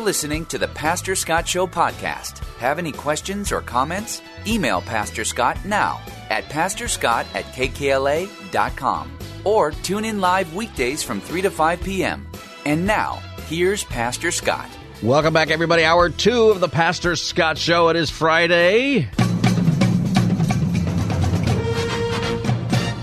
You're listening to the Pastor Scott Show podcast. Have any questions or comments? Email Pastor Scott now at pastorscott at kkla.com or tune in live weekdays from 3 to 5 p.m. And now, here's Pastor Scott. Welcome back, everybody. Hour two of the Pastor Scott Show. It is Friday.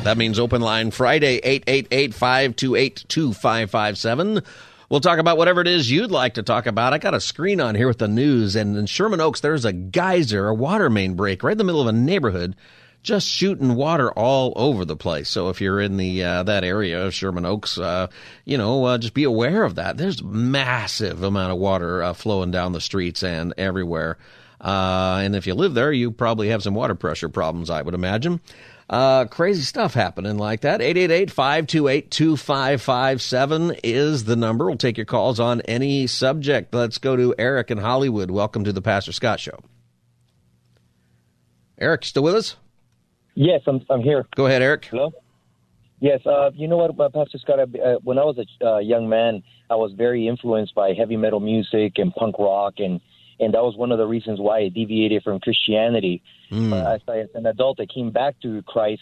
That means open line Friday, 888 528 2557. We'll talk about whatever it is you'd like to talk about. I got a screen on here with the news, and in Sherman Oaks, there's a geyser, a water main break right in the middle of a neighborhood, just shooting water all over the place. So if you're in the uh, that area of Sherman Oaks, uh, you know, uh, just be aware of that. There's massive amount of water uh, flowing down the streets and everywhere. Uh, and if you live there, you probably have some water pressure problems, I would imagine. Uh, crazy stuff happening like that. 888-528-2557 is the number. We'll take your calls on any subject. Let's go to Eric in Hollywood. Welcome to the Pastor Scott Show. Eric, still with us? Yes, I'm, I'm here. Go ahead, Eric. Hello? Yes, uh, you know what, uh, Pastor Scott, uh, when I was a uh, young man, I was very influenced by heavy metal music and punk rock and – and that was one of the reasons why I deviated from Christianity. Mm. Uh, as, I, as an adult, I came back to Christ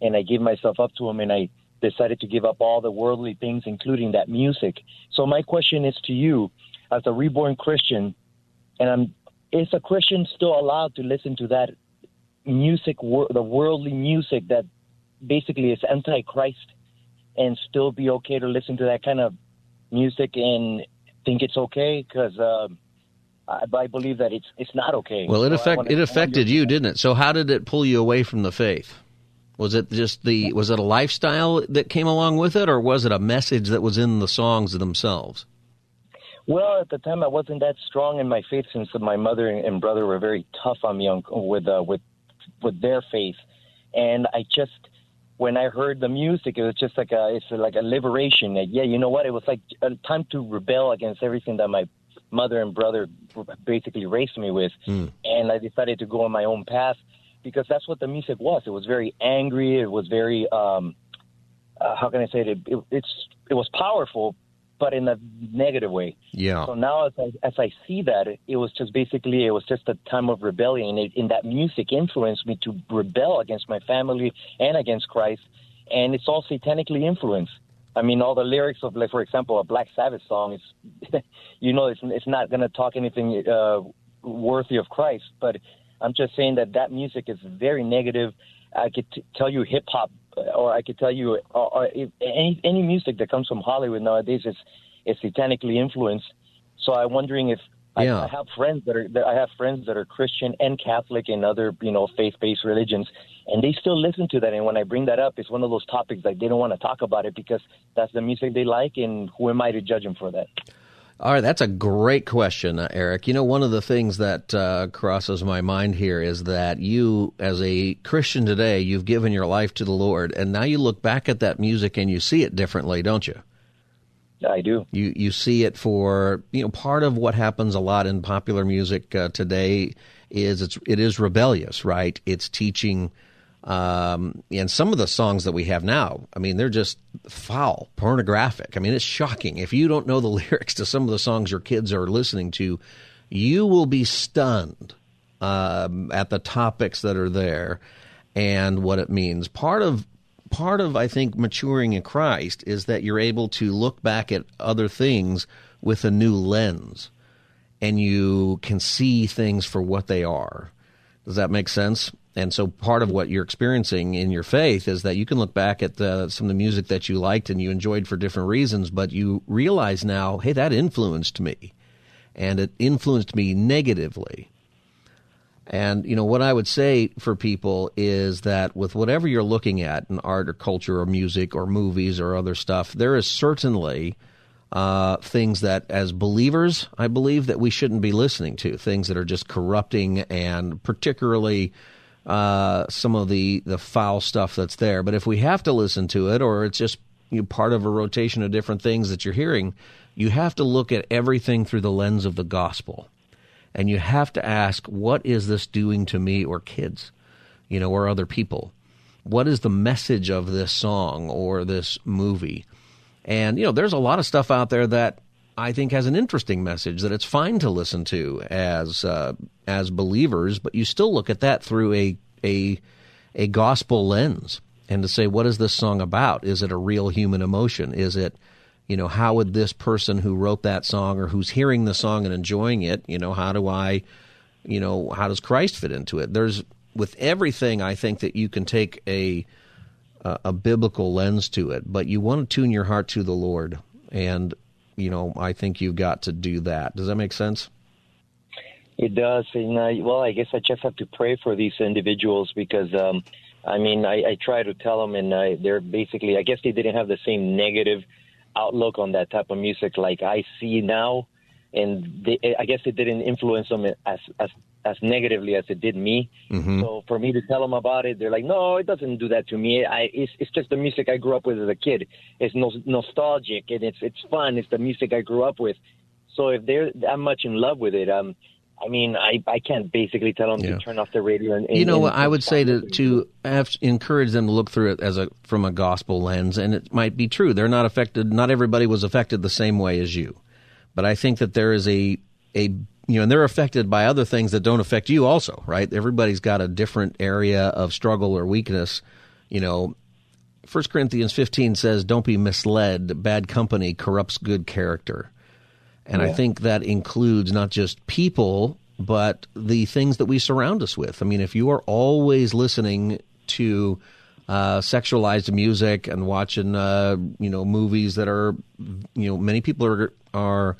and I gave myself up to Him, and I decided to give up all the worldly things, including that music. So my question is to you, as a reborn Christian, and I'm, is a Christian still allowed to listen to that music, the worldly music that basically is anti-Christ, and still be okay to listen to that kind of music and think it's okay? Because uh, I, I believe that it's it's not okay. Well, it so affect it affected you, didn't it? So how did it pull you away from the faith? Was it just the was it a lifestyle that came along with it, or was it a message that was in the songs themselves? Well, at the time, I wasn't that strong in my faith since my mother and brother were very tough on me with uh, with with their faith, and I just when I heard the music, it was just like a it's like a liberation. Like, yeah, you know what? It was like a time to rebel against everything that my mother and brother basically raised me with, mm. and I decided to go on my own path because that's what the music was. It was very angry. It was very um, uh, how can I say it? it? it? It's it was powerful, but in a negative way. Yeah. So now, as I, as I see that, it, it was just basically it was just a time of rebellion. It, and that music influenced me to rebel against my family and against Christ, and it's all satanically influenced. I mean, all the lyrics of, like, for example, a Black Sabbath song is, you know, it's it's not going to talk anything uh, worthy of Christ. But I'm just saying that that music is very negative. I could t- tell you hip hop, uh, or I could tell you, uh, uh, or, or any any music that comes from Hollywood nowadays is is satanically influenced. So I'm wondering if yeah. I, I have friends that are that I have friends that are Christian and Catholic and other you know faith based religions, and they still listen to that. And when I bring that up, it's one of those topics like they don't want to talk about it because that's the music they like, and who am I to judge them for that? All right, that's a great question, uh, Eric. You know, one of the things that uh, crosses my mind here is that you, as a Christian today, you've given your life to the Lord, and now you look back at that music and you see it differently, don't you? I do. You you see it for you know part of what happens a lot in popular music uh, today is it's it is rebellious, right? It's teaching. Um, and some of the songs that we have now, I mean, they're just foul, pornographic. I mean, it's shocking. If you don't know the lyrics to some of the songs your kids are listening to, you will be stunned um, at the topics that are there and what it means. Part of part of I think maturing in Christ is that you're able to look back at other things with a new lens and you can see things for what they are. Does that make sense? And so part of what you're experiencing in your faith is that you can look back at the, some of the music that you liked and you enjoyed for different reasons, but you realize now, hey, that influenced me. And it influenced me negatively. And, you know, what I would say for people is that with whatever you're looking at in art or culture or music or movies or other stuff, there is certainly uh, things that, as believers, I believe that we shouldn't be listening to. Things that are just corrupting, and particularly uh, some of the the foul stuff that's there. But if we have to listen to it, or it's just you know, part of a rotation of different things that you're hearing, you have to look at everything through the lens of the gospel, and you have to ask, what is this doing to me or kids, you know, or other people? What is the message of this song or this movie? And, you know, there's a lot of stuff out there that I think has an interesting message that it's fine to listen to as uh, as believers, but you still look at that through a a a gospel lens and to say what is this song about? Is it a real human emotion? Is it you know how would this person who wrote that song or who's hearing the song and enjoying it, you know, how do I you know, how does Christ fit into it? There's with everything I think that you can take a a, a biblical lens to it, but you want to tune your heart to the Lord. And, you know, I think you've got to do that. Does that make sense? It does. And, uh, well, I guess I just have to pray for these individuals because, um, I mean, I, I try to tell them, and I, they're basically, I guess they didn't have the same negative outlook on that type of music like I see now. And they, I guess it didn't influence them as, as as negatively as it did me. Mm-hmm. So for me to tell them about it, they're like, "No, it doesn't do that to me. I, it's it's just the music I grew up with as a kid. It's no, nostalgic and it's it's fun. It's the music I grew up with. So if they're that much in love with it, um, I mean, I, I can't basically tell them yeah. to turn off the radio. And, and you know what? I would say to to have, encourage them to look through it as a from a gospel lens, and it might be true. They're not affected. Not everybody was affected the same way as you, but I think that there is a a you know, and they're affected by other things that don't affect you also, right? Everybody's got a different area of struggle or weakness. You know, 1 Corinthians 15 says, don't be misled. Bad company corrupts good character. And yeah. I think that includes not just people, but the things that we surround us with. I mean, if you are always listening to uh, sexualized music and watching, uh, you know, movies that are, you know, many people are, are,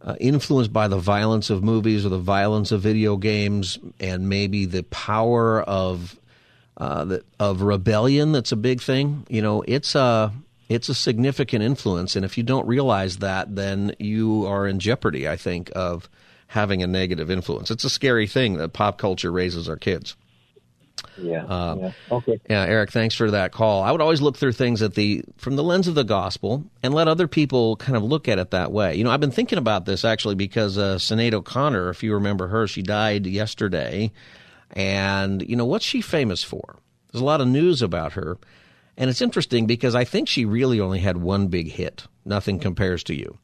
uh, influenced by the violence of movies or the violence of video games, and maybe the power of uh, the, of rebellion. That's a big thing. You know, it's a it's a significant influence, and if you don't realize that, then you are in jeopardy. I think of having a negative influence. It's a scary thing that pop culture raises our kids. Yeah, uh, yeah. Okay. Yeah, Eric, thanks for that call. I would always look through things at the from the lens of the gospel and let other people kind of look at it that way. You know, I've been thinking about this actually because uh, Sinead O'Connor, if you remember her, she died yesterday, and you know what's she famous for? There's a lot of news about her, and it's interesting because I think she really only had one big hit. Nothing compares to you.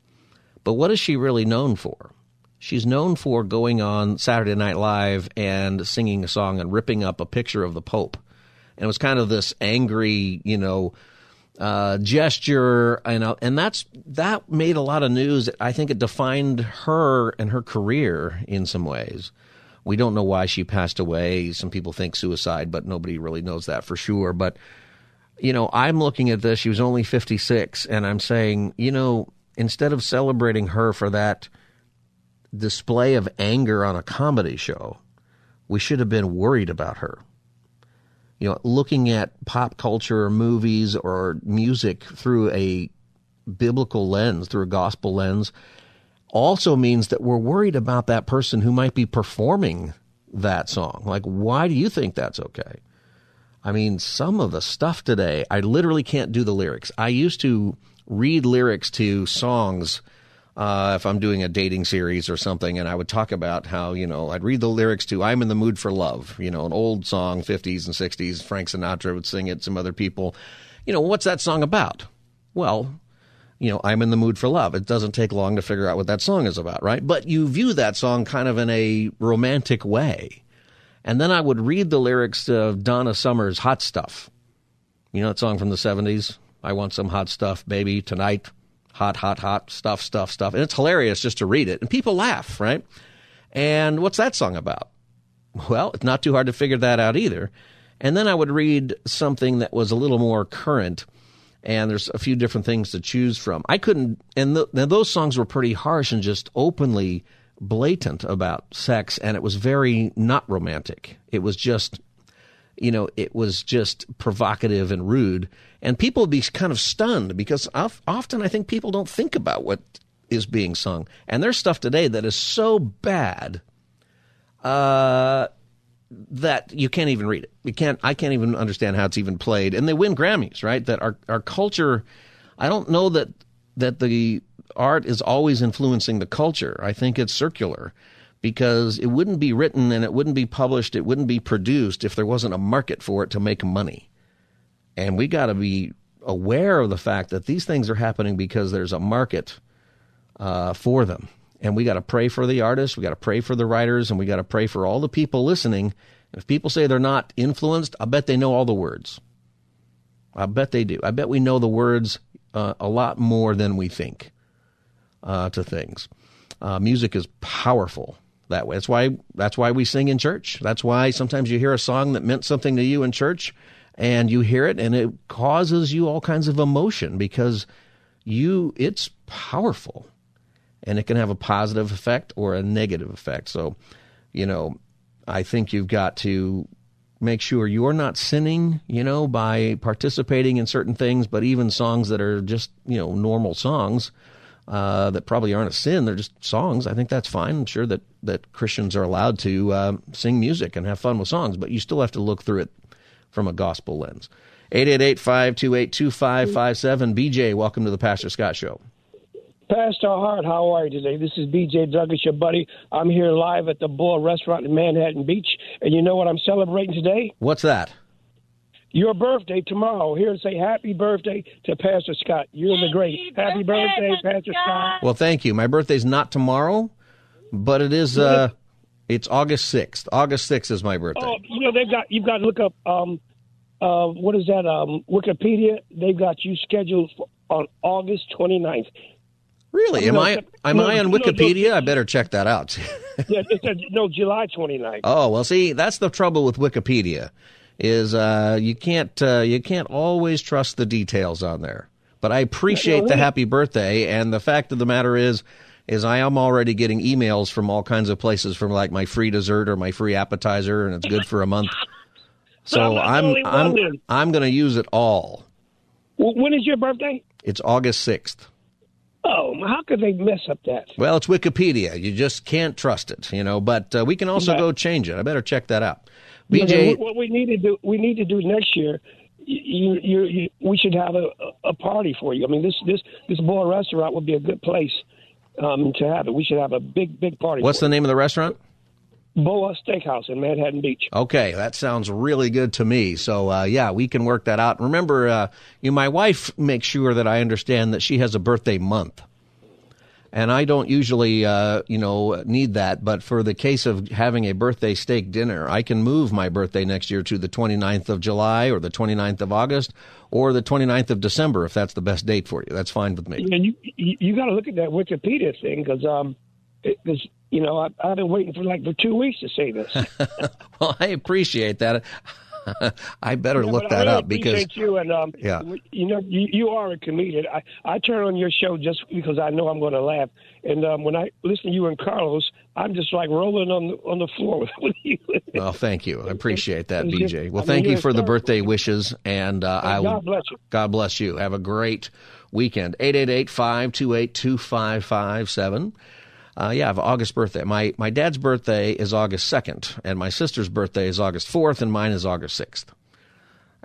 But what is she really known for? She's known for going on Saturday Night Live and singing a song and ripping up a picture of the Pope. And it was kind of this angry, you know, uh, gesture, and and that's that made a lot of news. I think it defined her and her career in some ways. We don't know why she passed away. Some people think suicide, but nobody really knows that for sure. But you know, I'm looking at this. She was only 56, and I'm saying, you know, instead of celebrating her for that display of anger on a comedy show, we should have been worried about her. You know, looking at pop culture or movies or music through a biblical lens, through a gospel lens, also means that we're worried about that person who might be performing that song. Like, why do you think that's okay? I mean, some of the stuff today, I literally can't do the lyrics. I used to read lyrics to songs uh, if I'm doing a dating series or something, and I would talk about how, you know, I'd read the lyrics to I'm in the Mood for Love, you know, an old song, 50s and 60s. Frank Sinatra would sing it, some other people. You know, what's that song about? Well, you know, I'm in the mood for love. It doesn't take long to figure out what that song is about, right? But you view that song kind of in a romantic way. And then I would read the lyrics of Donna Summer's Hot Stuff. You know that song from the 70s? I want some hot stuff, baby, tonight hot, hot, hot stuff, stuff, stuff. And it's hilarious just to read it. And people laugh, right? And what's that song about? Well, it's not too hard to figure that out either. And then I would read something that was a little more current, and there's a few different things to choose from. I couldn't, and the, those songs were pretty harsh and just openly blatant about sex, and it was very not romantic. It was just you know, it was just provocative and rude. And people would be kind of stunned because often I think people don't think about what is being sung. And there's stuff today that is so bad uh, that you can't even read it. You can't. I can't even understand how it's even played. And they win Grammys, right? That our our culture. I don't know that that the art is always influencing the culture. I think it's circular because it wouldn't be written and it wouldn't be published, it wouldn't be produced if there wasn't a market for it to make money. And we got to be aware of the fact that these things are happening because there's a market uh, for them. And we got to pray for the artists, we got to pray for the writers, and we got to pray for all the people listening. And if people say they're not influenced, I bet they know all the words. I bet they do. I bet we know the words uh, a lot more than we think uh, to things. Uh, music is powerful that way. That's why that's why we sing in church. That's why sometimes you hear a song that meant something to you in church and you hear it and it causes you all kinds of emotion because you it's powerful and it can have a positive effect or a negative effect. So, you know, I think you've got to make sure you're not sinning, you know, by participating in certain things, but even songs that are just, you know, normal songs uh, that probably aren't a sin. They're just songs. I think that's fine. I'm sure that, that Christians are allowed to uh, sing music and have fun with songs, but you still have to look through it from a gospel lens. 888-528-2557. BJ, welcome to the Pastor Scott Show. Pastor Hart, how are you today? This is BJ Douglas, your buddy. I'm here live at the Bull Restaurant in Manhattan Beach, and you know what I'm celebrating today? What's that? Your birthday tomorrow. Here to say happy birthday to Pastor Scott. You're the great. Happy birthday, Pastor Scott. Well, thank you. My birthday's not tomorrow, but it is. Uh, it's August sixth. August sixth is my birthday. Oh, you know they've got. You've got to look up. Um, uh, what is that? Um, Wikipedia. They've got you scheduled for, on August 29th. Really? Am I am no, I on Wikipedia? No, no, I better check that out. yeah, it says no July 29th. Oh well, see, that's the trouble with Wikipedia is uh, you can't uh, you can't always trust the details on there. But I appreciate the happy birthday, and the fact of the matter is, is I am already getting emails from all kinds of places from like my free dessert or my free appetizer, and it's good for a month. So I'm I'm I'm going to use it all. When is your birthday? It's August sixth. Oh, how could they mess up that? Well, it's Wikipedia. You just can't trust it, you know. But uh, we can also go change it. I better check that out. BJ, what we need to do, we need to do next year. You, you, you, we should have a, a party for you. I mean, this this this Bull restaurant would be a good place um, to have it. We should have a big big party. What's the name of the restaurant? Boa Steakhouse in Manhattan Beach. Okay, that sounds really good to me. So uh, yeah, we can work that out. Remember, uh, you, know, my wife makes sure that I understand that she has a birthday month and I don't usually, uh, you know, need that. But for the case of having a birthday steak dinner, I can move my birthday next year to the 29th of July or the 29th of August or the 29th of December if that's the best date for you. That's fine with me. And you you, you got to look at that Wikipedia thing because um, because you know I, I've been waiting for like for two weeks to say this. well, I appreciate that. I better yeah, look that really up because you and um, yeah. you know you, you are a comedian. I, I turn on your show just because I know I'm going to laugh. And um, when I listen to you and Carlos, I'm just like rolling on the, on the floor with you. well, thank you. I appreciate that, BJ. Well, thank you for the birthday wishes, and uh, I will, God bless you. God bless you. Have a great weekend. 888 528 uh, yeah, I have August birthday. My my dad's birthday is August second, and my sister's birthday is August fourth, and mine is August sixth.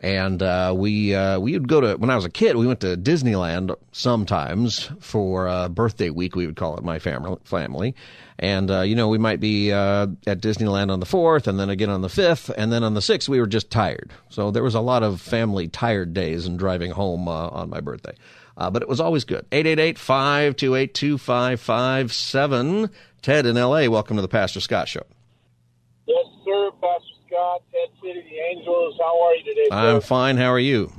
And uh, we uh, we would go to when I was a kid. We went to Disneyland sometimes for uh, birthday week. We would call it my family family, and uh, you know we might be uh, at Disneyland on the fourth, and then again on the fifth, and then on the sixth we were just tired. So there was a lot of family tired days and driving home on my birthday. Uh, but it was always good. 888-528-2557. Ted in L.A., welcome to the Pastor Scott Show. Yes, sir, Pastor Scott, Ted City, the Angels. How are you today, sir? I'm fine. How are you?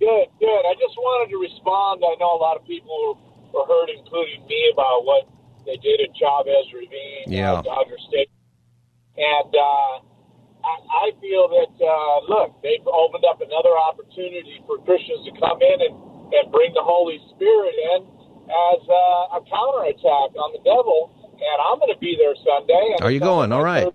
Good, good. I just wanted to respond. I know a lot of people were hurt, including me, about what they did at Chavez Ravine, yeah. uh, Dodger State. And uh, I, I feel that, uh, look, they've opened up another opportunity for Christians to come in and and bring the Holy Spirit in as uh, a counterattack on the devil. And I'm going to be there Sunday. Are you going? All right.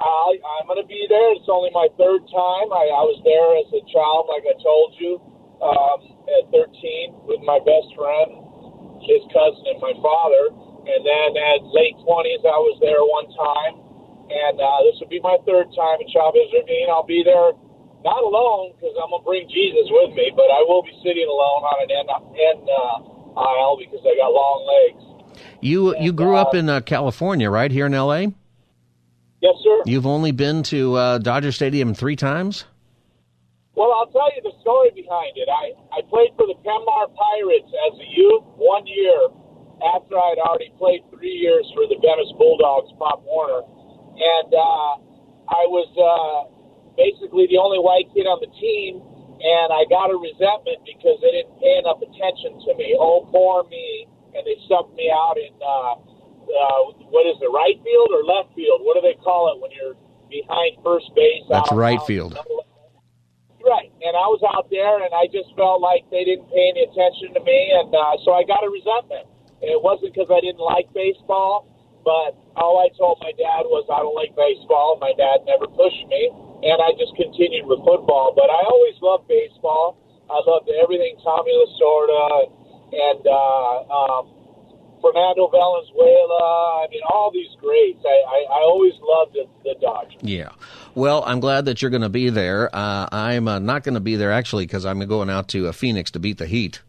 I, I'm going to be there. It's only my third time. I, I was there as a child, like I told you, um, at 13 with my best friend, his cousin, and my father. And then at late 20s, I was there one time. And uh, this will be my third time in Chavez Ravine. I'll be there not alone because I'm going to bring Jesus with me, but I will be sitting alone on an end, end uh, aisle because I got long legs. You you grew up in uh, California, right here in L.A. Yes, sir. You've only been to uh, Dodger Stadium three times. Well, I'll tell you the story behind it. I, I played for the Kenmar Pirates as a youth one year after I had already played three years for the Venice Bulldogs, Pop Warner. And uh, I was uh, basically the only white kid on the team, and I got a resentment because they didn't pay enough attention to me. Oh, poor me. And they stuck me out in. Uh, uh, what is it, right field or left field? What do they call it when you're behind first base? That's out, right out, field. Right, and I was out there, and I just felt like they didn't pay any attention to me, and uh, so I got a resentment. And it wasn't because I didn't like baseball, but all I told my dad was I don't like baseball. My dad never pushed me, and I just continued with football. But I always loved baseball. I loved everything Tommy Lasorda and uh, um, Fernando Valenzuela. I mean, all these greats. I, I, I always loved the, the Dodgers. Yeah. Well, I'm glad that you're going to be there. Uh, I'm uh, not going to be there actually because I'm going out to uh, Phoenix to beat the Heat.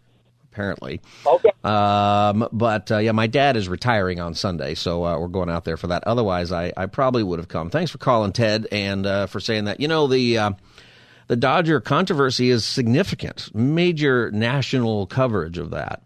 Apparently. Okay. Um, but uh, yeah, my dad is retiring on Sunday, so uh, we're going out there for that. Otherwise, I, I probably would have come. Thanks for calling, Ted, and uh, for saying that. You know the uh, the Dodger controversy is significant, major national coverage of that.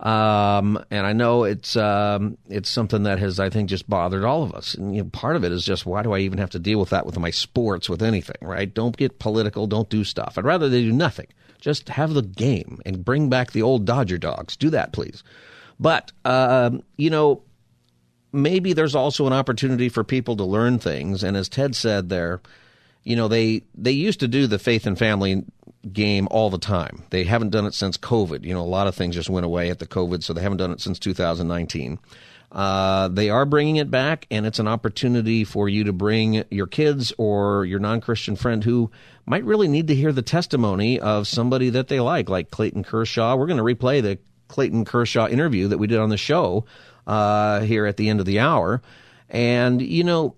Um, and I know it's um, it's something that has, I think, just bothered all of us. And you know, part of it is just why do I even have to deal with that with my sports, with anything, right? Don't get political. Don't do stuff. I'd rather they do nothing. Just have the game and bring back the old Dodger dogs. Do that, please. But um, you know, maybe there's also an opportunity for people to learn things. And as Ted said there, you know, they they used to do the faith and family game all the time. They haven't done it since COVID. You know, a lot of things just went away at the COVID, so they haven't done it since 2019. Uh, they are bringing it back, and it's an opportunity for you to bring your kids or your non Christian friend who might really need to hear the testimony of somebody that they like, like Clayton Kershaw. We're going to replay the Clayton Kershaw interview that we did on the show uh, here at the end of the hour. And, you know,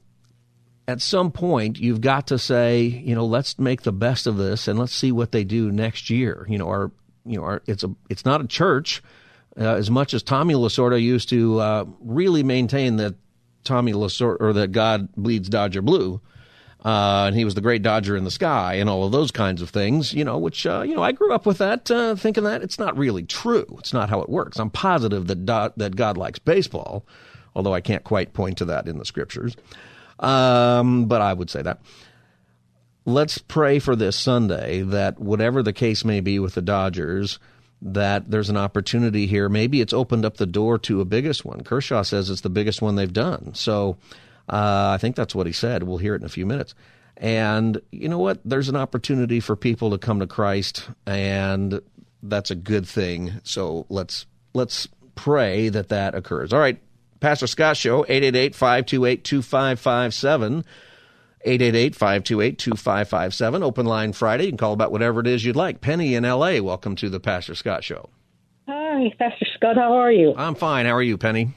at some point you've got to say, you know, let's make the best of this and let's see what they do next year. You know, our, you know, our, it's a, it's not a church uh, as much as Tommy Lasorda used to uh, really maintain that Tommy Lasorda or that God bleeds Dodger blue. Uh, and he was the great Dodger in the sky and all of those kinds of things, you know, which, uh, you know, I grew up with that, uh, thinking that it's not really true. It's not how it works. I'm positive that, Do- that God likes baseball, although I can't quite point to that in the scriptures. Um, but I would say that. Let's pray for this Sunday that whatever the case may be with the Dodgers, that there's an opportunity here. Maybe it's opened up the door to a biggest one. Kershaw says it's the biggest one they've done. So uh, I think that's what he said. We'll hear it in a few minutes. And you know what? There's an opportunity for people to come to Christ, and that's a good thing. So let's let's pray that that occurs. All right, Pastor Scott Show, 888-528-2557. 888-528-2557. Open line Friday. You can call about whatever it is you'd like. Penny in L.A., welcome to the Pastor Scott Show. Hi, Pastor Scott. How are you? I'm fine. How are you, Penny?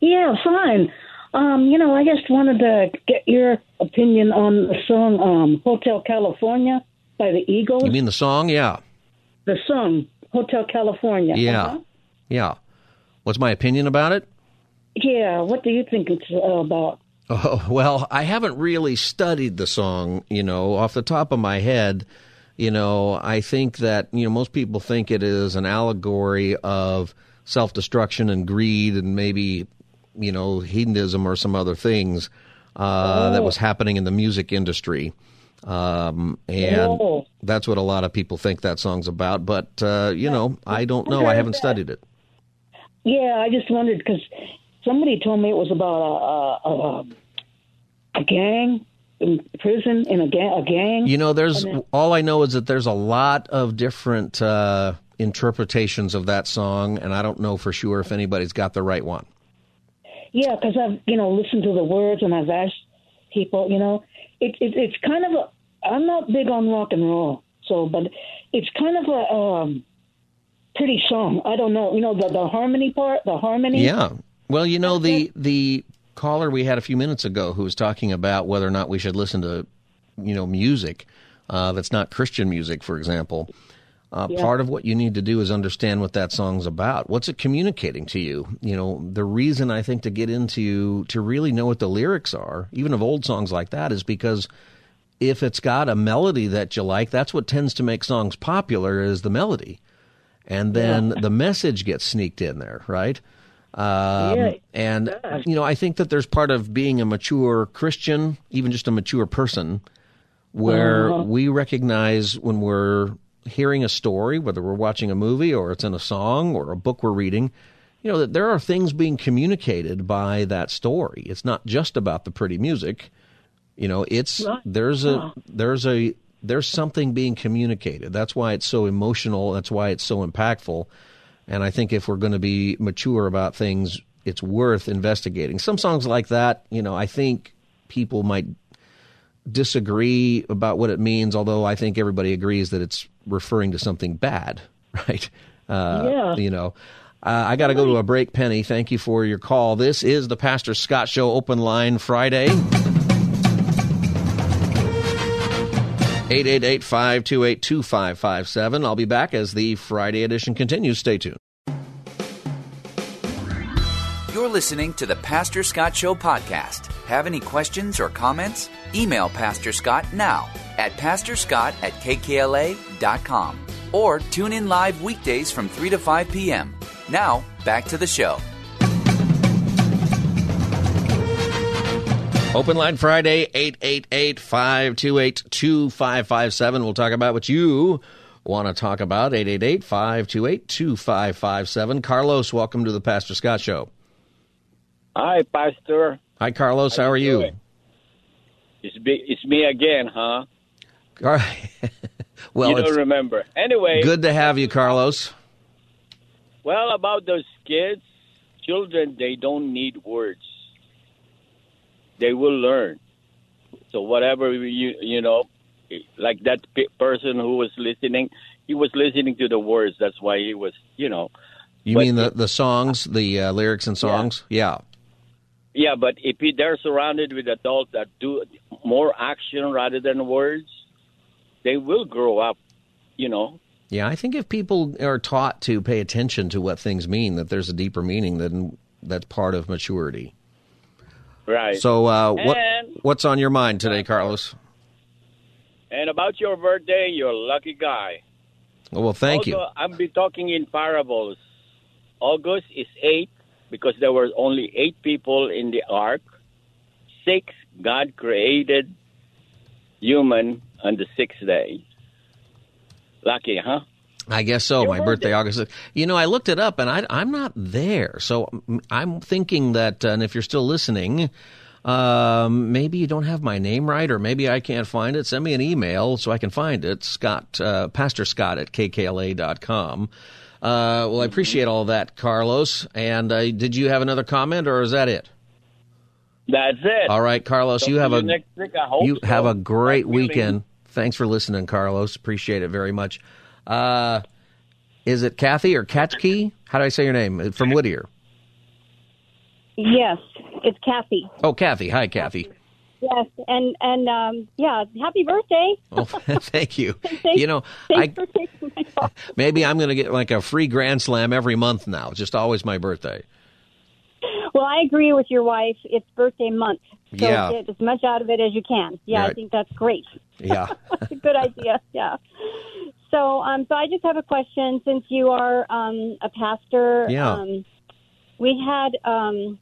Yeah, fine. Um, you know, I just wanted to get your opinion on the song um, Hotel California by the Eagles. You mean the song? Yeah. The song, Hotel California. Yeah. Uh-huh. Yeah. What's my opinion about it? Yeah, what do you think it's uh, about? Oh, well, I haven't really studied the song, you know, off the top of my head. You know, I think that, you know, most people think it is an allegory of self destruction and greed and maybe, you know, hedonism or some other things uh, Oh. that was happening in the music industry. Um, and Oh. that's what a lot of people think that song's about. But, uh, you know, I don't know. I haven't studied it. Yeah, I just wondered because somebody told me it was about a, a, a, a gang in prison in a gang. A gang. You know, there's then- all I know is that there's a lot of different uh, interpretations of that song, and I don't know for sure if anybody's got the right one. Yeah, because I've you know listened to the words and I've asked people. You know, it, it it's kind of a. I'm not big on rock and roll, so but it's kind of a um, pretty song. I don't know. You know the the harmony part, the harmony. Yeah. Well, you know the the caller we had a few minutes ago who was talking about whether or not we should listen to, you know, music uh, that's not Christian music, for example. Uh, yeah. Part of what you need to do is understand what that song's about. What's it communicating to you? You know, the reason I think to get into to really know what the lyrics are, even of old songs like that, is because if it's got a melody that you like, that's what tends to make songs popular is the melody, and then yeah. the message gets sneaked in there, right? Um, yeah, and you know, I think that there's part of being a mature Christian, even just a mature person, where uh-huh. we recognize when we're hearing a story, whether we're watching a movie or it's in a song or a book we're reading, you know, that there are things being communicated by that story. It's not just about the pretty music. You know, it's there's a there's a there's something being communicated. That's why it's so emotional. That's why it's so impactful. And I think if we're going to be mature about things, it's worth investigating. Some songs like that, you know, I think people might disagree about what it means, although I think everybody agrees that it's referring to something bad, right? Uh, yeah. You know, uh, I got to go to a break, Penny. Thank you for your call. This is the Pastor Scott Show Open Line Friday. 888-528-2557. I'll be back as the Friday edition continues. Stay tuned. You're listening to the Pastor Scott Show podcast. Have any questions or comments? Email Pastor Scott now at pastorscott at kkla.com or tune in live weekdays from 3 to 5 p.m. Now, back to the show. Open line Friday, 888-528-2557. We'll talk about what you want to talk about. 888-528-2557. Carlos, welcome to the Pastor Scott Show. Hi, Pastor. Hi, Carlos. How, How are you? Doing? It's me, it's me again, huh? All right. well, you don't remember. Anyway, good to have you, Carlos. Well, about those kids, children, they don't need words. They will learn. So whatever you you know, like that person who was listening, he was listening to the words. That's why he was, you know. You but mean the the songs, the uh, lyrics and songs? Yeah. yeah. Yeah, but if they're surrounded with adults that do more action rather than words, they will grow up, you know. Yeah, I think if people are taught to pay attention to what things mean, that there's a deeper meaning, then that's part of maturity. Right. So, uh, what what's on your mind today, Carlos? And about your birthday, you're a lucky guy. well, thank also, you. I'll be talking in parables. August is eight because there were only eight people in the ark. Six, God created human on the sixth day. Lucky, huh? I guess so. My birthday, August. You know, I looked it up, and I, am not there. So I'm thinking that, uh, and if you're still listening, um, maybe you don't have my name right, or maybe I can't find it. Send me an email so I can find it. Scott, uh, Pastor Scott at kkla.com. Uh, well, I appreciate all that, Carlos. And uh, did you have another comment, or is that it? That's it. All right, Carlos. So you have a week, you so. have a great weekend. Thanks for listening, Carlos. Appreciate it very much. Uh, is it Kathy or Katki? How do I say your name? From Whittier. Yes, it's Kathy. Oh, Kathy. Hi, Kathy. Yes, and and um, yeah, happy birthday! oh, thank you. thanks, you know, I, maybe I'm going to get like a free Grand Slam every month now. Just always my birthday. Well, I agree with your wife. It's birthday month, so yeah. get as much out of it as you can. Yeah, right. I think that's great. Yeah, that's a good idea. Yeah. So, um, so I just have a question. Since you are um, a pastor, yeah. Um, we had um,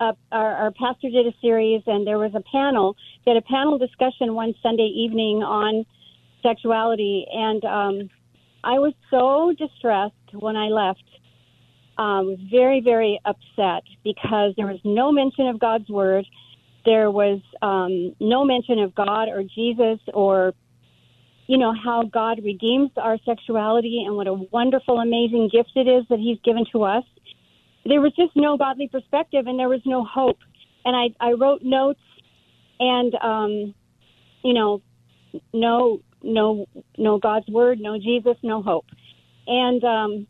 uh, our, our pastor did a series, and there was a panel. They had a panel discussion one Sunday evening on sexuality, and um, I was so distressed when I left. I um, was very, very upset because there was no mention of God's word. There was um, no mention of God or Jesus or, you know, how God redeems our sexuality and what a wonderful, amazing gift it is that He's given to us there was just no godly perspective and there was no hope. And I, I wrote notes and um, you know, no, no, no God's word, no Jesus, no hope. And um,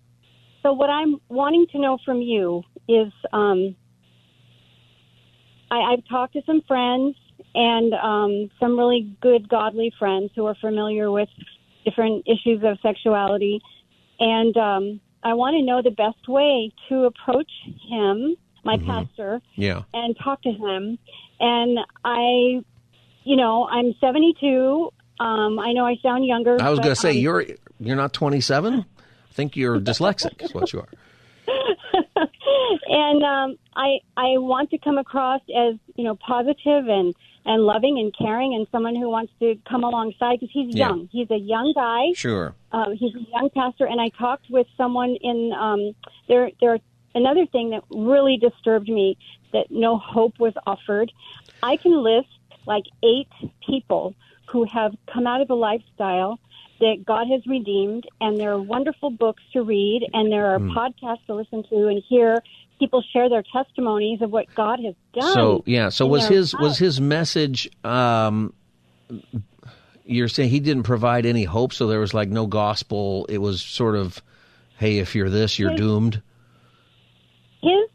so, what I'm wanting to know from you is, um, I, I've talked to some friends and um, some really good, godly friends who are familiar with different issues of sexuality, and um, I want to know the best way to approach him, my pastor, Yeah. and talk to him. And I, you know, I'm 72. Um, I know I sound younger. I was going to say um, you're you're not 27. I think you're dyslexic. Is what you are. and um, I I want to come across as you know positive and and loving and caring and someone who wants to come alongside because he's Yeah. young. He's a young guy. Sure. Um, he's a young pastor, and I talked with someone in um, there. There another thing that really disturbed me that no hope was offered. I can list like eight people who have come out of the lifestyle that God has redeemed, and there are wonderful books to read, and there are Hmm. podcasts to listen to and hear people share their testimonies of what God has done. So yeah. So was his was his message? Um, you're saying he didn't provide any hope, so there was like no gospel. It was sort of, hey, if you're this, you're His- doomed. his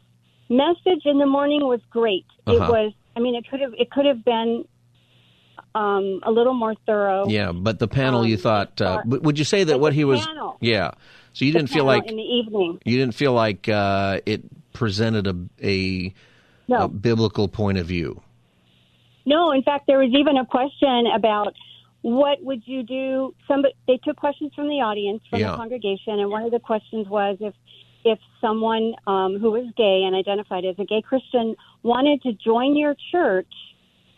message in the morning was great. It Uh-huh. was. I mean, it could have. It could have been um, a little more thorough. Yeah, but the panel you Um, thought. Uh, but- would you say that what he was? panel- Yeah. So you The didn't feel like in the evening. you didn't feel like uh, it presented a a, No. a biblical point of view. No, in fact, there was even a question about what would you do. Somebody they took questions from the audience from Yeah. the congregation, and one of the questions was if if someone um, who was gay and identified as a gay Christian wanted to join your church,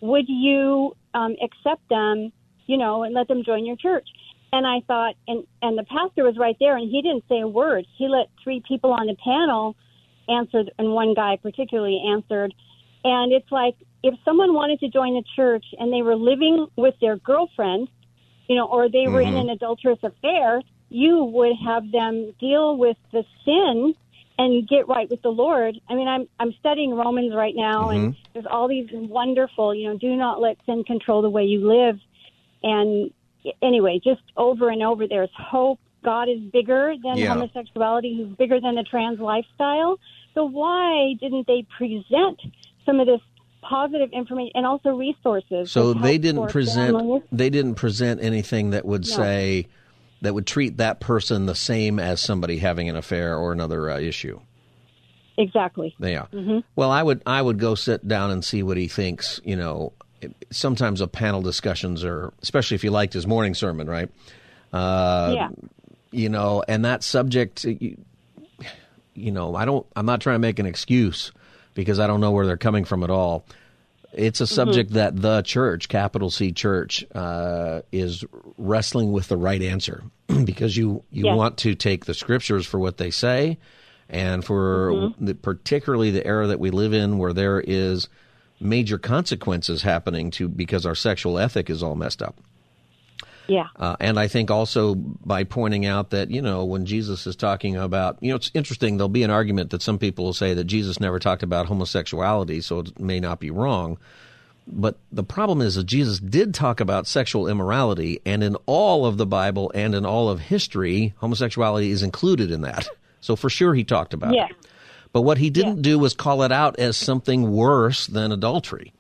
would you um, accept them? You know, and let them join your church. And I thought, and and the pastor was right there, and he didn't say a word. He let three people on the panel answer, and one guy particularly answered. And it's like if someone wanted to join the church and they were living with their girlfriend, you know, or they were in Mhm. an adulterous affair, you would have them deal with the sin and get right with the Lord. I mean, I'm I'm studying Romans right now, and mm-hmm. there's all these wonderful, you know, do not let sin control the way you live. And anyway, just over and over, there's hope. God is bigger than Yeah. homosexuality. He's bigger than the trans lifestyle. So why didn't they present some of this positive information and also resources? So they didn't present families? they didn't present anything that would No. say that would treat that person the same as somebody having an affair or another uh, issue. Exactly. Yeah. hmm Well, I would I would go sit down and see what he thinks. You know, sometimes a panel discussions are, especially if you liked his morning sermon, right? Uh, yeah. You know, and that subject, you, you know, I don't. I'm not trying to make an excuse because I don't know where they're coming from at all. It's a subject that the church, capital C church, uh, is wrestling with the right answer because you you Yes. want to take the scriptures for what they say, and for Mhm. the, particularly the era that we live in, where there is major consequences happening to because our sexual ethic is all messed up. Yeah. Uh, and I think also by pointing out that, you know, when Jesus is talking about, you know, it's interesting, there'll be an argument that some people will say that Jesus never talked about homosexuality, so it may not be wrong. But the problem is that Jesus did talk about sexual immorality, and in all of the Bible and in all of history, homosexuality is included in that. So for sure he talked about Yeah. it. But what he didn't do was call it out as something worse than adultery.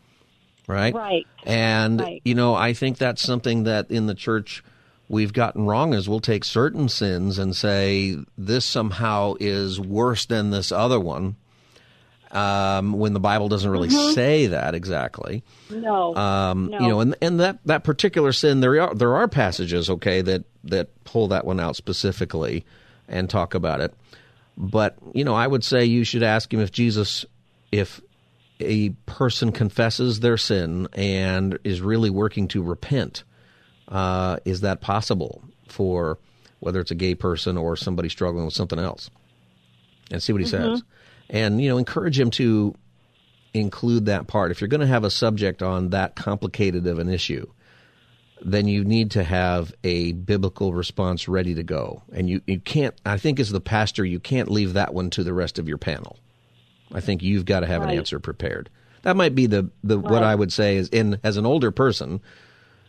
Right? Right. And Right. you know, I think that's something that in the church we've gotten wrong is we'll take certain sins and say this somehow is worse than this other one. Um, when the Bible doesn't really Mhm. say that exactly. No. Um, no. You know, and and that, that particular sin, there are there are passages, okay, that that pull that one out specifically and talk about it. But you know, I would say you should ask him if Jesus, if a person confesses their sin and is really working to repent, uh, is that possible for whether it's a gay person or somebody struggling with something else? And see what he Mhm. says. And, you know, encourage him to include that part. If you're going to have a subject on that complicated of an issue, then you need to have a biblical response ready to go. And you, you can't, I think as the pastor, you can't leave that one to the rest of your panel. I think you've got to have Right. an answer prepared. that might be the the what I would say is in as an older person.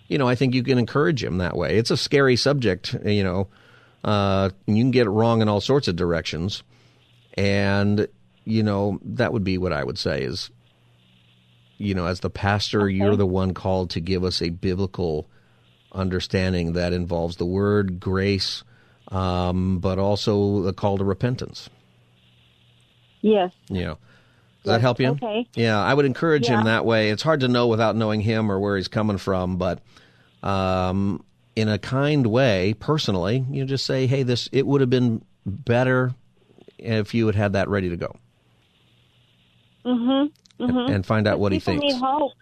You know, I think you can encourage him that way. It's a scary subject, you know. Uh, you can get it wrong in all sorts of directions, and you know that would be what I would say is, you know, as the pastor, okay. you're the one called to give us a biblical understanding that involves the word grace, um, but also the call to repentance. Yes. Yeah. Does that help you? Okay. Yeah, I would encourage yeah. him that way. It's hard to know without knowing him or where he's coming from, but um, in a kind way, personally, you just say, "Hey, this it would have been better if you had had that ready to go." Mm-hmm. mm-hmm. And find out what he thinks. Need hope.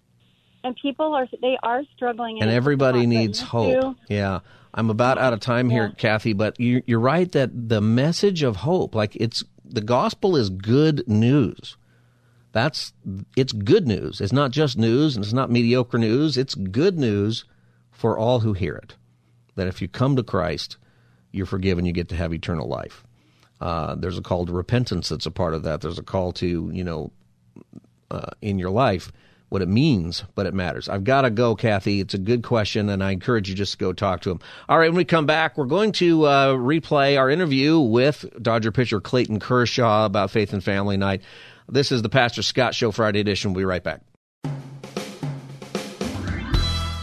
And people are they are struggling. And everybody needs hope. Too. Yeah. I'm about out of time here, yeah. Kathy, but you, you're right that the message of hope, like it's the gospel, is good news. That's it's good news. It's not just news and it's not mediocre news. It's good news for all who hear it. That if you come to Christ, you're forgiven, you get to have eternal life. Uh, there's a call to repentance that's a part of that. There's a call to, you know, uh, in your life, what it means, but it matters. I've got to go, Kathy. It's a good question, and I encourage you just to go talk to him. All right, when we come back, we're going to uh, replay our interview with Dodger pitcher Clayton Kershaw about Faith and Family Night. This is the Pastor Scott Show Friday edition. We'll be right back.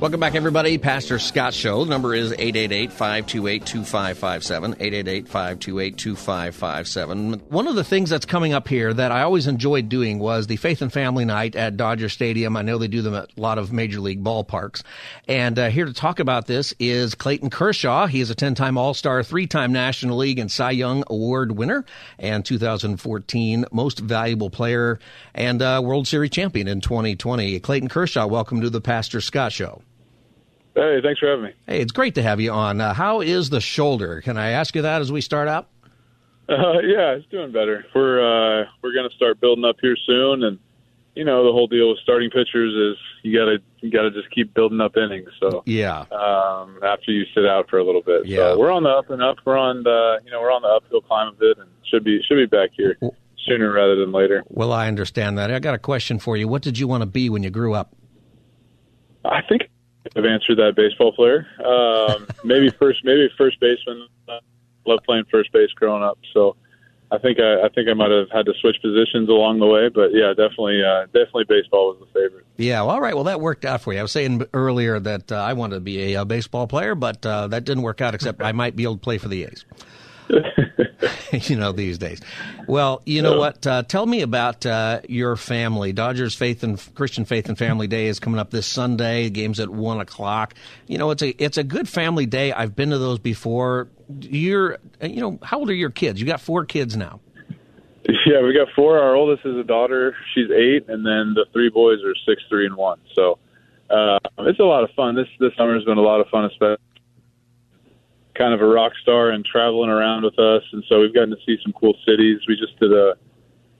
Welcome back, everybody. Pastor Scott Show. The number is 888-528-2557, 888-528-2557. One of the things that's coming up here that I always enjoyed doing was the Faith and Family Night at Dodger Stadium. I know they do them at a lot of major league ballparks. And uh, here to talk about this is Clayton Kershaw. He is a 10-time All-Star, three-time National League and Cy Young Award winner, and 2014 Most Valuable Player and uh, World Series champion in 2020. Clayton Kershaw, welcome to the Pastor Scott Show. Hey, thanks for having me. Hey, it's great to have you on. Uh, how is the shoulder? Can I ask you that as we start out? Uh, yeah, it's doing better. We're uh, we're going to start building up here soon, and you know the whole deal with starting pitchers is you got to you got to just keep building up innings. So yeah, um, after you sit out for a little bit, yeah, so we're on the up and up. We're on the you know we're on the uphill climb a bit, and should be should be back here sooner rather than later. Well, I understand that. I got a question for you. What did you want to be when you grew up? I think I've answered that baseball player. Um, maybe first, maybe first baseman. Love playing first base growing up, so I think I, I think I might have had to switch positions along the way. But yeah, definitely, uh, definitely baseball was the favorite. Yeah, well, all right. Well, that worked out for you. I was saying earlier that uh, I wanted to be a, a baseball player, but uh, that didn't work out. Except I might be able to play for the A's. you know these days. Well, you know what? Uh, tell me about uh, your family. Dodgers Faith and Christian Faith and Family Day is coming up this Sunday. Games at one o'clock. You know, it's a it's a good family day. I've been to those before. You're, you know, how old are your kids? You got four kids now. Yeah, we got four. Our oldest is a daughter. She's eight, and then the three boys are six, three, and one. So uh, it's a lot of fun. This this summer has been a lot of fun, especially kind of a rock star and traveling around with us, and so we've gotten to see some cool cities. We just did a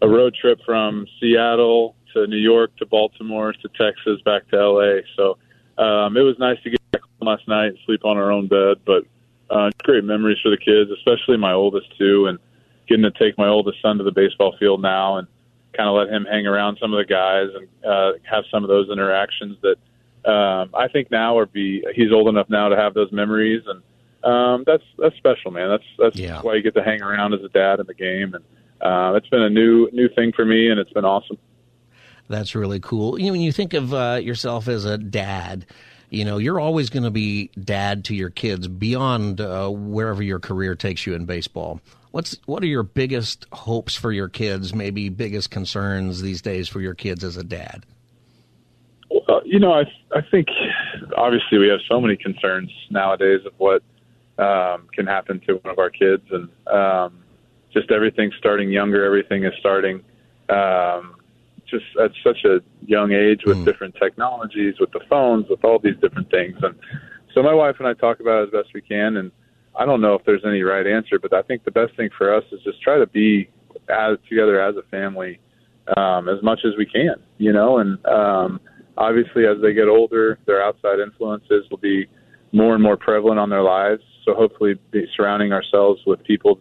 a road trip from Seattle to New York to Baltimore to Texas back to LA. So um, it was nice to get back home last night, sleep on our own bed, but uh, great memories for the kids, especially my oldest too, and getting to take my oldest son to the baseball field now and kind of let him hang around some of the guys and uh, have some of those interactions that um, I think now are be he's old enough now to have those memories and um, that's that's special, man. That's that's yeah. why you get to hang around as a dad in the game, and uh, it's been a new new thing for me, and it's been awesome. That's really cool. You know, when you think of uh, yourself as a dad, you know you're always going to be dad to your kids beyond uh, wherever your career takes you in baseball. What's what are your biggest hopes for your kids? Maybe biggest concerns these days for your kids as a dad? Well, you know, I I think obviously we have so many concerns nowadays of what um, can happen to one of our kids, and um, just everything starting younger. Everything is starting um, just at such a young age with mm. different technologies, with the phones, with all these different things. And so my wife and I talk about it as best we can. And I don't know if there's any right answer, but I think the best thing for us is just try to be as together as a family um, as much as we can, you know, and um, obviously as they get older, their outside influences will be more and more prevalent on their lives. So hopefully, be surrounding ourselves with people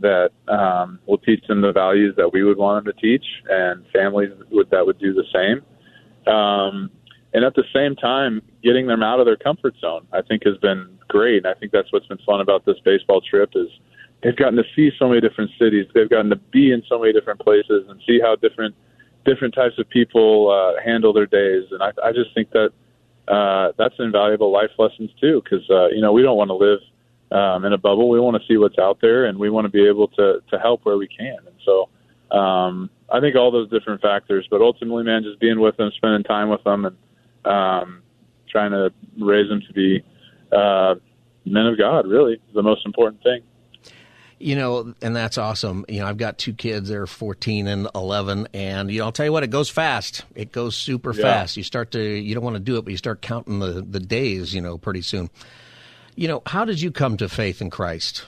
that um, will teach them the values that we would want them to teach, and families would, that would do the same. Um, and at the same time, getting them out of their comfort zone, I think, has been great. I think that's what's been fun about this baseball trip is they've gotten to see so many different cities. They've gotten to be in so many different places and see how different different types of people uh, handle their days. And I, I just think that uh, that's invaluable life lessons too, because uh, you know we don't want to live um, in a bubble. We want to see what's out there, and we want to be able to to help where we can. And so um, I think all those different factors, but ultimately, man, just being with them, spending time with them, and um, trying to raise them to be uh, men of God. Really, is the most important thing. You know, and that's awesome. You know, I've got two kids. They're 14 and 11, and you know, I'll tell you what, it goes fast. It goes super yeah. fast. You start to, you don't want to do it, but you start counting the the days. You know, pretty soon. You know, how did you come to faith in Christ?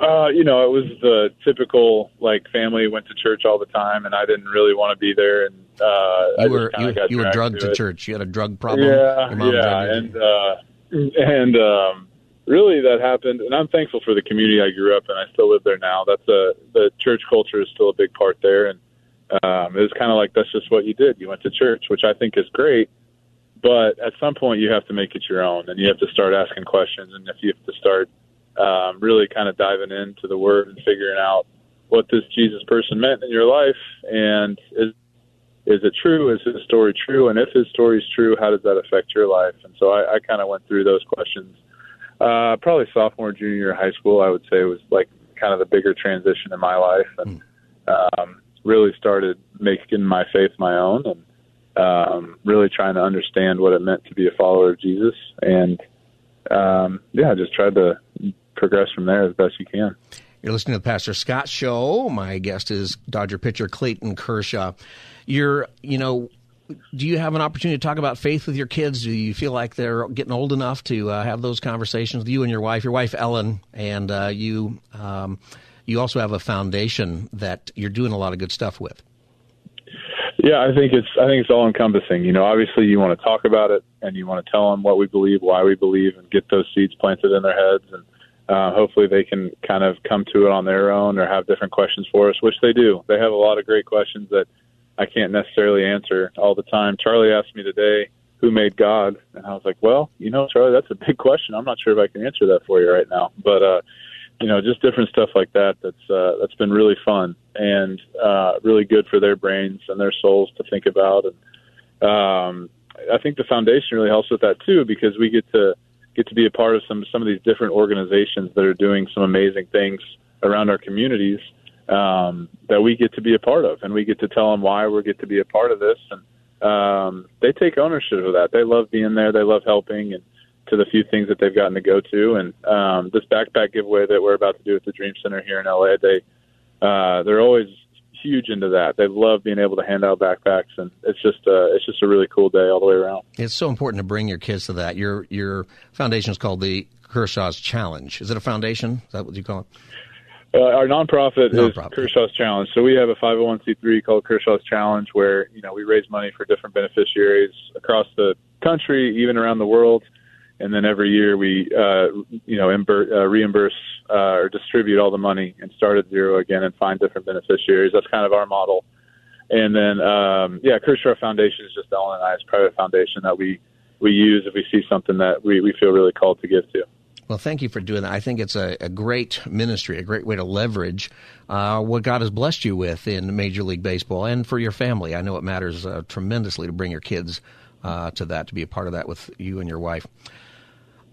Uh, you know, it was the typical like family went to church all the time, and I didn't really want to be there. And uh, you were you, you were drugged to, to church. You had a drug problem. Yeah, yeah, and uh, and um, really that happened, and I'm thankful for the community I grew up in. I still live there now. That's a the church culture is still a big part there, and um, it was kind of like that's just what you did. You went to church, which I think is great. But at some point, you have to make it your own, and you have to start asking questions, and if you have to start um, really kind of diving into the Word and figuring out what this Jesus person meant in your life, and is is it true? Is his story true? And if his story is true, how does that affect your life? And so I, I kind of went through those questions uh, probably sophomore, junior year high school, I would say was like kind of the bigger transition in my life, and um, really started making my faith my own, and um, really trying to understand what it meant to be a follower of Jesus, and um, yeah, just tried to progress from there as best you can. You're listening to the Pastor Scott Show. My guest is Dodger pitcher Clayton Kershaw. You're, you know, do you have an opportunity to talk about faith with your kids? Do you feel like they're getting old enough to uh, have those conversations with you and your wife, your wife Ellen, and uh, you? Um, you also have a foundation that you're doing a lot of good stuff with. Yeah, I think it's I think it's all encompassing. You know, obviously you want to talk about it and you want to tell them what we believe, why we believe, and get those seeds planted in their heads, and uh, hopefully they can kind of come to it on their own or have different questions for us, which they do. They have a lot of great questions that I can't necessarily answer all the time. Charlie asked me today, who made God? And I was like, well, you know, Charlie, that's a big question. I'm not sure if I can answer that for you right now. But, uh, you know, just different stuff like that. That's, uh, that's been really fun and, uh, really good for their brains and their souls to think about. And, um, I think the foundation really helps with that too, because we get to, get to be a part of some, some of these different organizations that are doing some amazing things around our communities um, that we get to be a part of, and we get to tell them why we get to be a part of this, and um, they take ownership of that. They love being there. They love helping, and to the few things that they've gotten to go to, and um, this backpack giveaway that we're about to do at the Dream Center here in LA, they uh, they're always huge into that. They love being able to hand out backpacks, and it's just uh, it's just a really cool day all the way around. It's so important to bring your kids to that. Your your foundation is called the Kershaw's Challenge. Is it a foundation? Is that what you call it? Uh, our nonprofit, nonprofit is Kershaw's Challenge. So we have a 501c3 called Kershaw's Challenge, where you know we raise money for different beneficiaries across the country, even around the world, and then every year we uh, you know imber- uh, reimburse uh, or distribute all the money and start at zero again and find different beneficiaries. That's kind of our model. And then um, yeah, Kershaw Foundation is just Ellen and I's private foundation that we we use if we see something that we, we feel really called to give to. Well, thank you for doing that. I think it's a, a great ministry, a great way to leverage uh, what God has blessed you with in Major League Baseball and for your family. I know it matters uh, tremendously to bring your kids uh, to that, to be a part of that with you and your wife.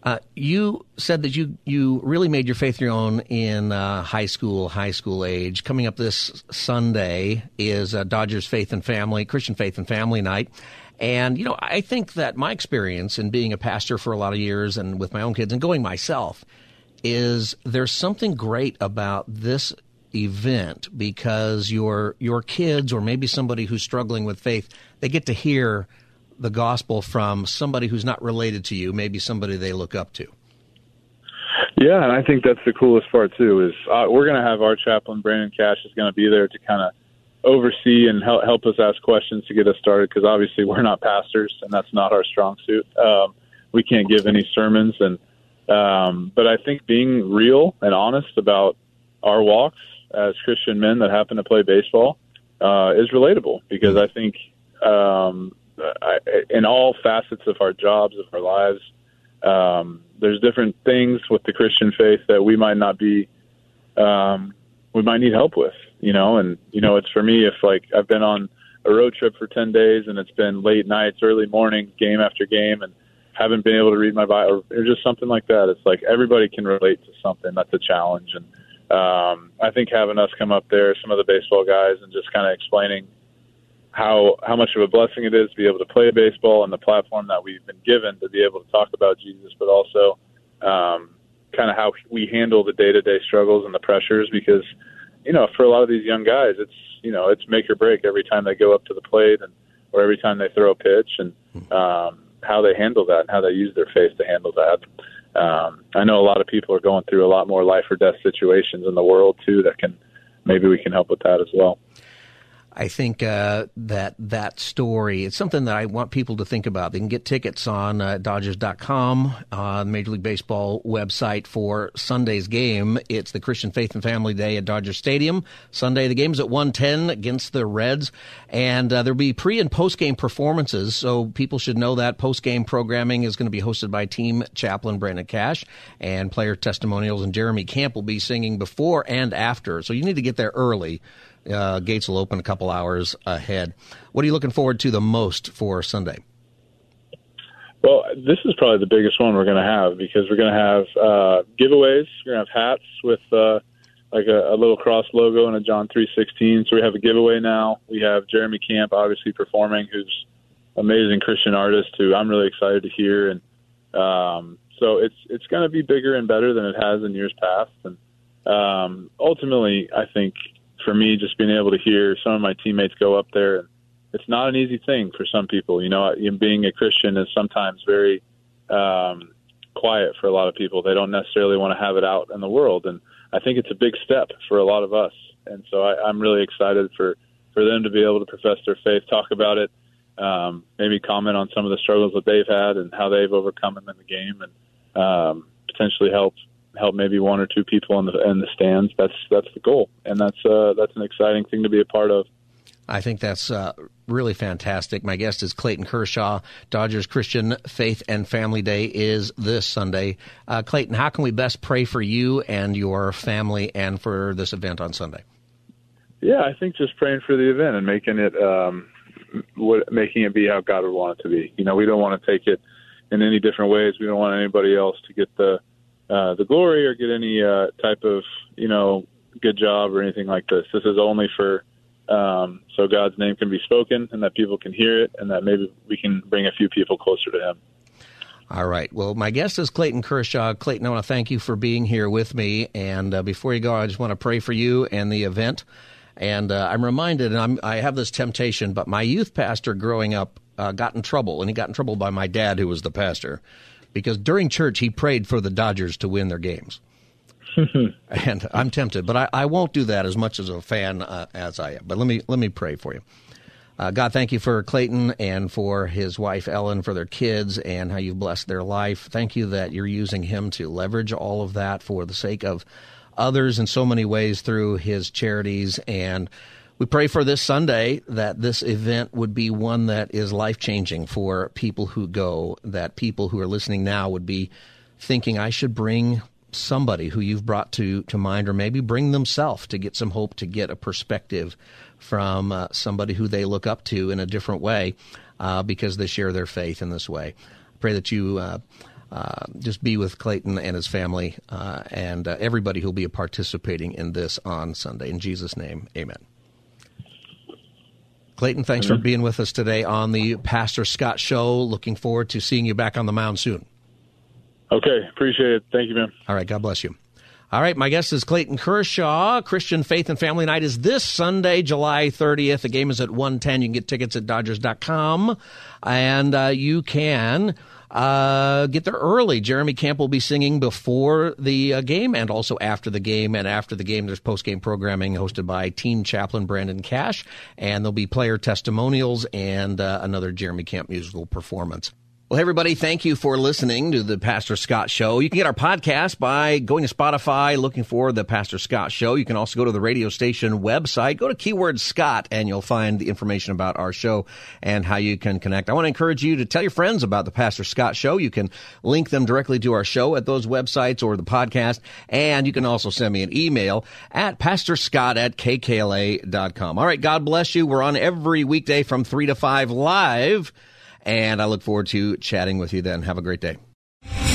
Uh, you said that you, you really made your faith your own in uh, high school, high school age. Coming up this Sunday is uh, Dodgers Faith and Family, Christian Faith and Family Night. And, you know, I think that my experience in being a pastor for a lot of years and with my own kids and going myself is there's something great about this event because your your kids or maybe somebody who's struggling with faith, they get to hear the gospel from somebody who's not related to you, maybe somebody they look up to. Yeah, and I think that's the coolest part too. Is uh, we're going to have our chaplain Brandon Cash is going to be there to kind of oversee and help, help us ask questions to get us started because obviously we're not pastors and that's not our strong suit. Um, we can't give any sermons and um, but I think being real and honest about our walks as Christian men that happen to play baseball uh, is relatable because I think um, In all facets of our jobs, of our lives, um, there's different things with the Christian faith that we might not be, um, we might need help with, you know. And you know, it's for me if like I've been on a road trip for ten days and it's been late nights, early morning, game after game, and haven't been able to read my Bible or just something like that. It's like everybody can relate to something. That's a challenge, and um, I think having us come up there, some of the baseball guys, and just kind of explaining how how much of a blessing it is to be able to play baseball and the platform that we've been given to be able to talk about Jesus, but also um, kind of how we handle the day to day struggles and the pressures. Because you know, for a lot of these young guys, it's you know it's make or break every time they go up to the plate and or every time they throw a pitch and um, how they handle that and how they use their faith to handle that. Um, I know a lot of people are going through a lot more life or death situations in the world too that can maybe we can help with that as well. I think uh, that that story it's something that I want people to think about. They can get tickets on uh, Dodgers.com, uh, the Major League Baseball website for Sunday's game. It's the Christian Faith and Family Day at Dodger Stadium. Sunday, the game's at 110 against the Reds, and uh, there'll be pre and post game performances. So people should know that post game programming is going to be hosted by team chaplain Brandon Cash, and player testimonials and Jeremy Camp will be singing before and after. So you need to get there early uh, gates will open a couple hours ahead. What are you looking forward to the most for Sunday? Well, this is probably the biggest one we're going to have because we're going to have uh, giveaways. We're going to have hats with uh, like a, a little cross logo and a John three sixteen. So we have a giveaway now. We have Jeremy Camp obviously performing, who's amazing Christian artist who I'm really excited to hear, and um, so it's it's going to be bigger and better than it has in years past. And um, ultimately, I think for me, just being able to hear some of my teammates go up there, it's not an easy thing for some people. You know, being a Christian is sometimes very um, quiet for a lot of people. They don't necessarily want to have it out in the world, and I think it's a big step for a lot of us. And so I, I'm really excited for for them to be able to profess their faith, talk about it, um, maybe comment on some of the struggles that they've had and how they've overcome them in the game, and um, potentially help help maybe one or two people in the in the stands. That's that's the goal, and that's uh, that's an exciting thing to be a part of. I think that's uh, really fantastic. My guest is Clayton Kershaw. Dodgers Christian Faith and Family Day is this Sunday. Uh, Clayton, how can we best pray for you and your family and for this event on Sunday? Yeah, I think just praying for the event and making it um, what, making it be how God would want it to be. You know, we don't want to take it in any different ways. We don't want anybody else to get the uh, the glory or get any uh, type of you know good job or anything like this. This is only for um, so God's name can be spoken and that people can hear it and that maybe we can bring a few people closer to Him. All right. Well, my guest is Clayton Kershaw. Clayton, I want to thank you for being here with me. And uh, before you go, I just want to pray for you and the event. And uh, I'm reminded, and I'm, i have this temptation, but my youth pastor growing up uh, got in trouble, and he got in trouble by my dad, who was the pastor because during church he prayed for the Dodgers to win their games. and I'm tempted, but I, I, won't do that as much as a fan uh, as I am. But let me let me pray for you. Uh, God, thank you for Clayton and for his wife Ellen, for their kids, and how you've blessed their life. Thank you that you're using him to leverage all of that for the sake of others in so many ways through his charities and we pray for this Sunday that this event would be one that is life changing for people who go, that people who are listening now would be thinking, I should bring somebody who you've brought to, to mind, or maybe bring themselves to get some hope, to get a perspective from uh, somebody who they look up to in a different way uh, because they share their faith in this way. I pray that you. Uh, uh, just be with Clayton and his family uh, and uh, everybody who'll be participating in this on Sunday. In Jesus' name, amen. Clayton, thanks mm-hmm. for being with us today on the Pastor Scott Show. Looking forward to seeing you back on the mound soon. Okay, appreciate it. Thank you, man. All right, God bless you. All right, my guest is Clayton Kershaw. Christian Faith and Family Night is this Sunday, July 30th. The game is at 110. You can get tickets at Dodgers.com. And uh, you can uh, get there early. Jeremy Camp will be singing before the uh, game and also after the game. And after the game, there's post game programming hosted by team chaplain Brandon Cash, and there'll be player testimonials and uh, another Jeremy Camp musical performance. Well, everybody, thank you for listening to the Pastor Scott Show. You can get our podcast by going to Spotify, looking for the Pastor Scott Show. You can also go to the radio station website, go to keyword Scott, and you'll find the information about our show and how you can connect. I want to encourage you to tell your friends about the Pastor Scott Show. You can link them directly to our show at those websites or the podcast, and you can also send me an email at pastorscott at kkla.com. All right, God bless you. We're on every weekday from 3 to 5 live. And I look forward to chatting with you then. Have a great day.